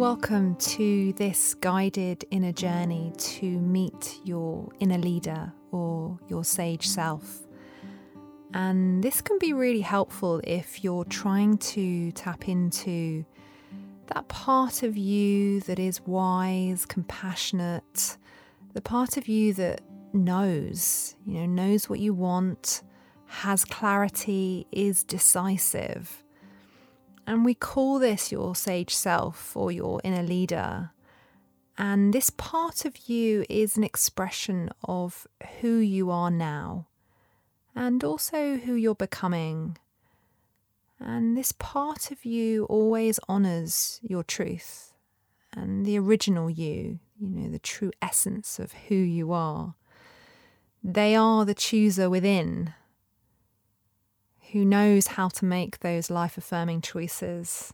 Welcome to this guided inner journey to meet your inner leader or your sage self. And this can be really helpful if you're trying to tap into that part of you that is wise, compassionate, the part of you that knows, you know, knows what you want, has clarity, is decisive. And we call this your sage self or your inner leader. And this part of you is an expression of who you are now and also who you're becoming. And this part of you always honours your truth and the original you, you know, the true essence of who you are. They are the chooser within who knows how to make those life affirming choices.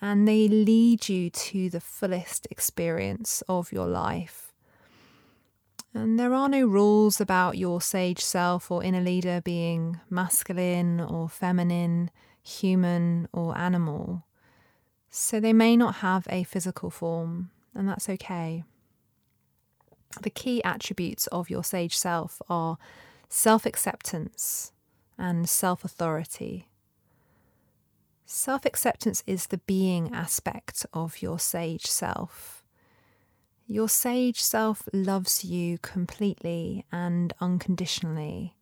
And they lead you to the fullest experience of your life. And there are no rules about your sage self or inner leader being masculine or feminine, human or animal. So they may not have a physical form, and that's okay. The key attributes of your sage self are self acceptance, and self authority. Self acceptance is the being aspect of your sage self. Your sage self loves you completely and unconditionally,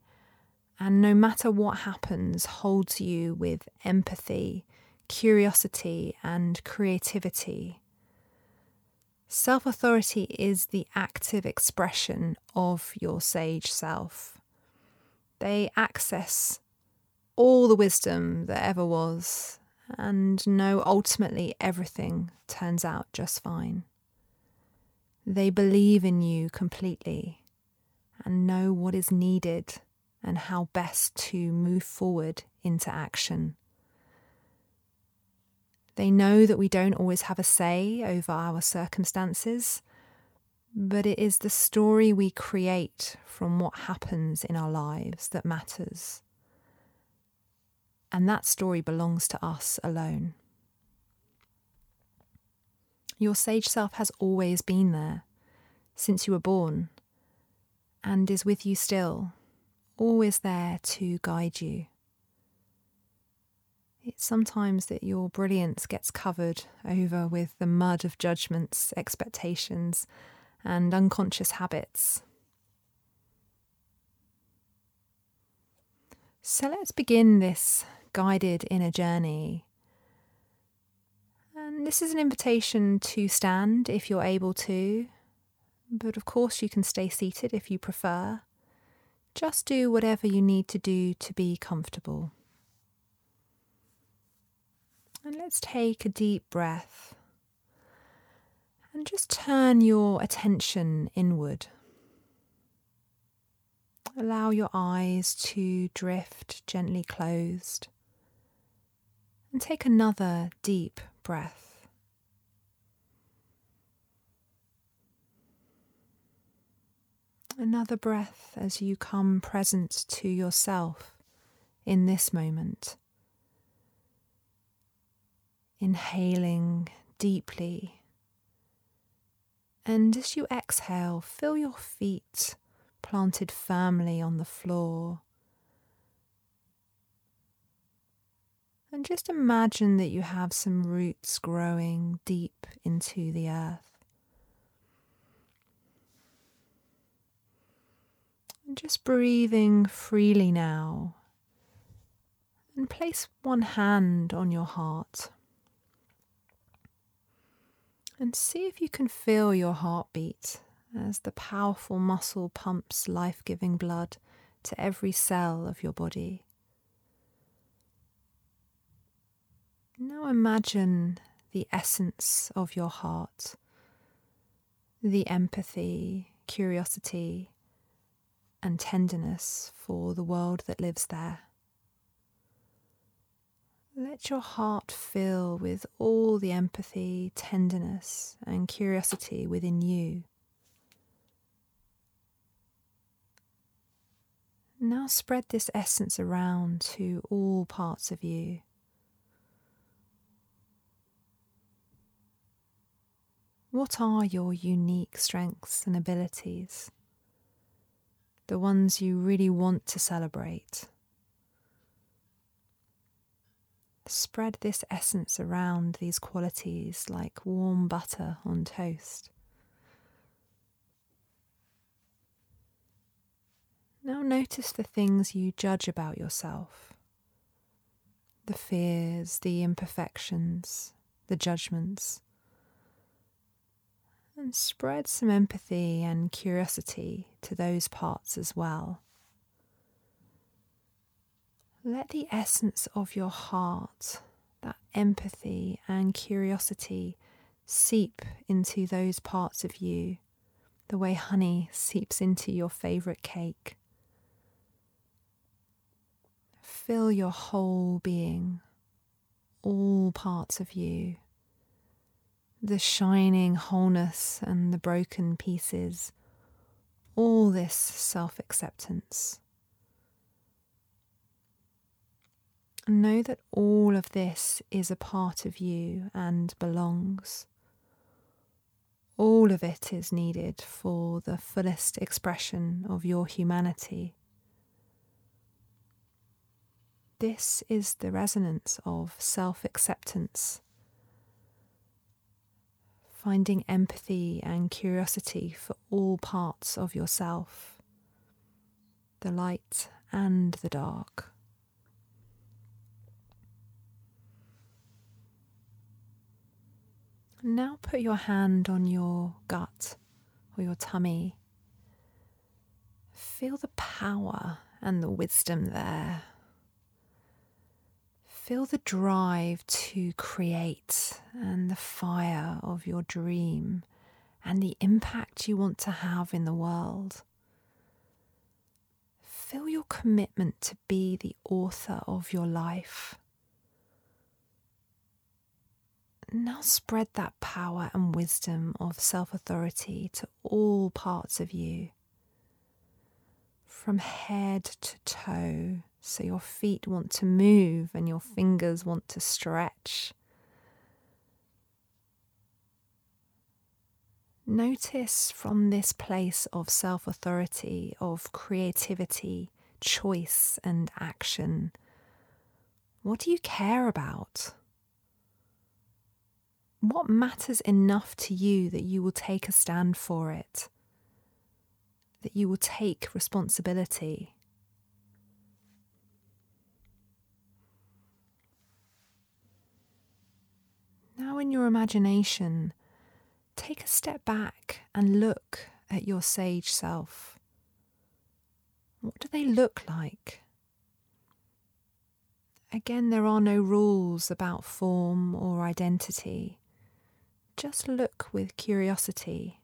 and no matter what happens, holds you with empathy, curiosity, and creativity. Self authority is the active expression of your sage self. They access all the wisdom that ever was and know ultimately everything turns out just fine. They believe in you completely and know what is needed and how best to move forward into action. They know that we don't always have a say over our circumstances but it is the story we create from what happens in our lives that matters. And that story belongs to us alone. Your sage self has always been there since you were born and is with you still, always there to guide you. It's sometimes that your brilliance gets covered over with the mud of judgments, expectations, and unconscious habits. So let's begin this guided inner journey. And this is an invitation to stand if you're able to, but of course you can stay seated if you prefer. Just do whatever you need to do to be comfortable. And let's take a deep breath and just turn your attention inward. Allow your eyes to drift gently closed and take another deep breath. Another breath as you come present to yourself in this moment. Inhaling deeply and as you exhale, feel your feet planted firmly on the floor. And just imagine that you have some roots growing deep into the earth. And just breathing freely now. And place one hand on your heart. And see if you can feel your heartbeat as the powerful muscle pumps life giving blood to every cell of your body. Now imagine the essence of your heart, the empathy, curiosity, and tenderness for the world that lives there. Let your heart fill with all the empathy, tenderness, and curiosity within you. Now spread this essence around to all parts of you. What are your unique strengths and abilities? The ones you really want to celebrate. Spread this essence around these qualities like warm butter on toast. Now notice the things you judge about yourself the fears, the imperfections, the judgments. And spread some empathy and curiosity to those parts as well. Let the essence of your heart, that empathy and curiosity, seep into those parts of you the way honey seeps into your favourite cake fill your whole being, all parts of you, the shining wholeness and the broken pieces, all this self acceptance. Know that all of this is a part of you and belongs. All of it is needed for the fullest expression of your humanity. This is the resonance of self acceptance. Finding empathy and curiosity for all parts of yourself, the light and the dark. Now put your hand on your gut or your tummy. Feel the power and the wisdom there. Feel the drive to create and the fire of your dream and the impact you want to have in the world. Feel your commitment to be the author of your life. Now spread that power and wisdom of self authority to all parts of you, from head to toe so your feet want to move and your fingers want to stretch. Notice from this place of self authority, of creativity, choice, and action what do you care about? What matters enough to you that you will take a stand for it? That you will take responsibility? Now, in your imagination, take a step back and look at your sage self. What do they look like? Again, there are no rules about form or identity. Just look with curiosity.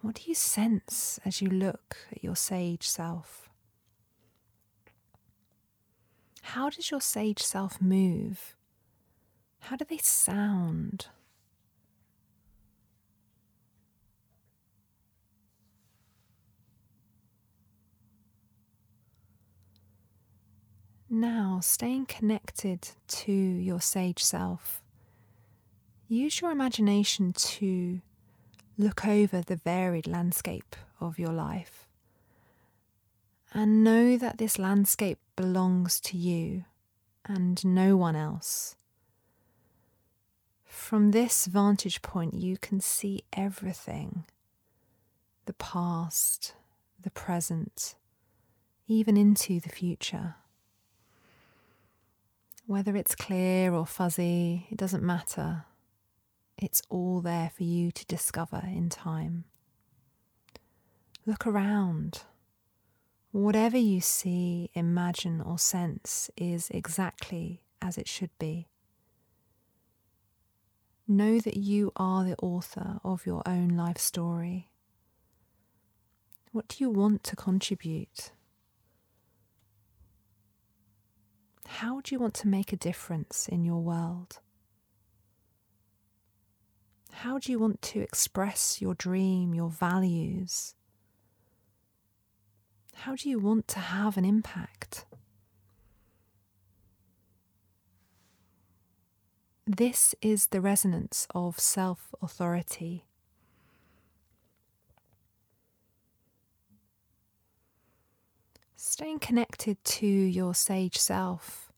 What do you sense as you look at your sage self? How does your sage self move? How do they sound? Now, staying connected to your sage self, use your imagination to look over the varied landscape of your life and know that this landscape belongs to you and no one else. From this vantage point, you can see everything the past, the present, even into the future. Whether it's clear or fuzzy, it doesn't matter. It's all there for you to discover in time. Look around. Whatever you see, imagine, or sense is exactly as it should be. Know that you are the author of your own life story. What do you want to contribute? How do you want to make a difference in your world? How do you want to express your dream, your values? How do you want to have an impact? This is the resonance of self authority. Staying connected to your sage self,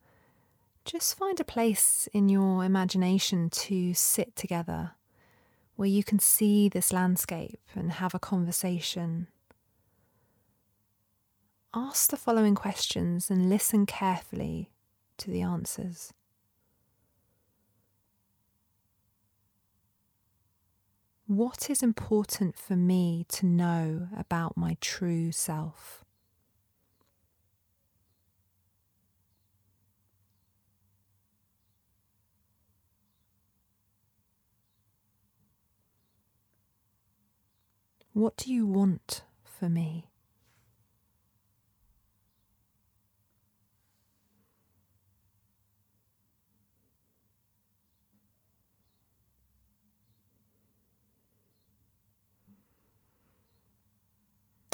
just find a place in your imagination to sit together where you can see this landscape and have a conversation. Ask the following questions and listen carefully to the answers. What is important for me to know about my true self? What do you want for me?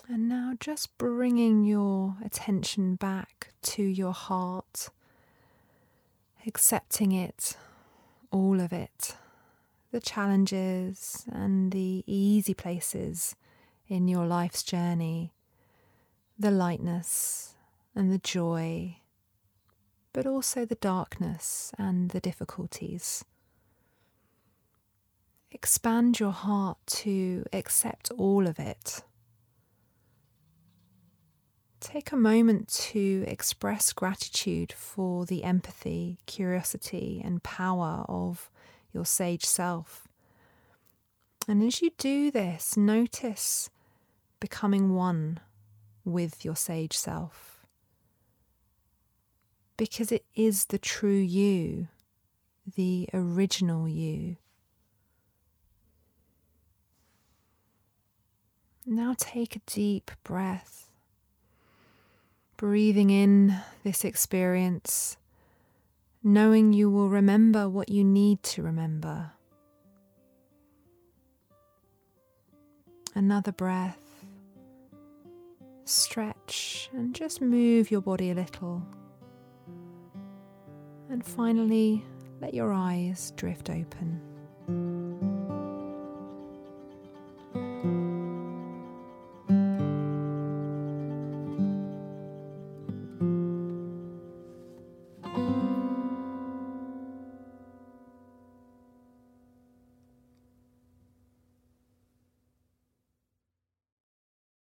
And now just bringing your attention back to your heart, accepting it, all of it, the challenges and the easy places in your life's journey, the lightness and the joy, but also the darkness and the difficulties. Expand your heart to accept all of it Take a moment to express gratitude for the empathy, curiosity, and power of your sage self. And as you do this, notice becoming one with your sage self. Because it is the true you, the original you. Now take a deep breath breathing in this experience, knowing you will remember what you need to remember. Another breath. Stretch and just move your body a little. And finally, let your eyes drift open.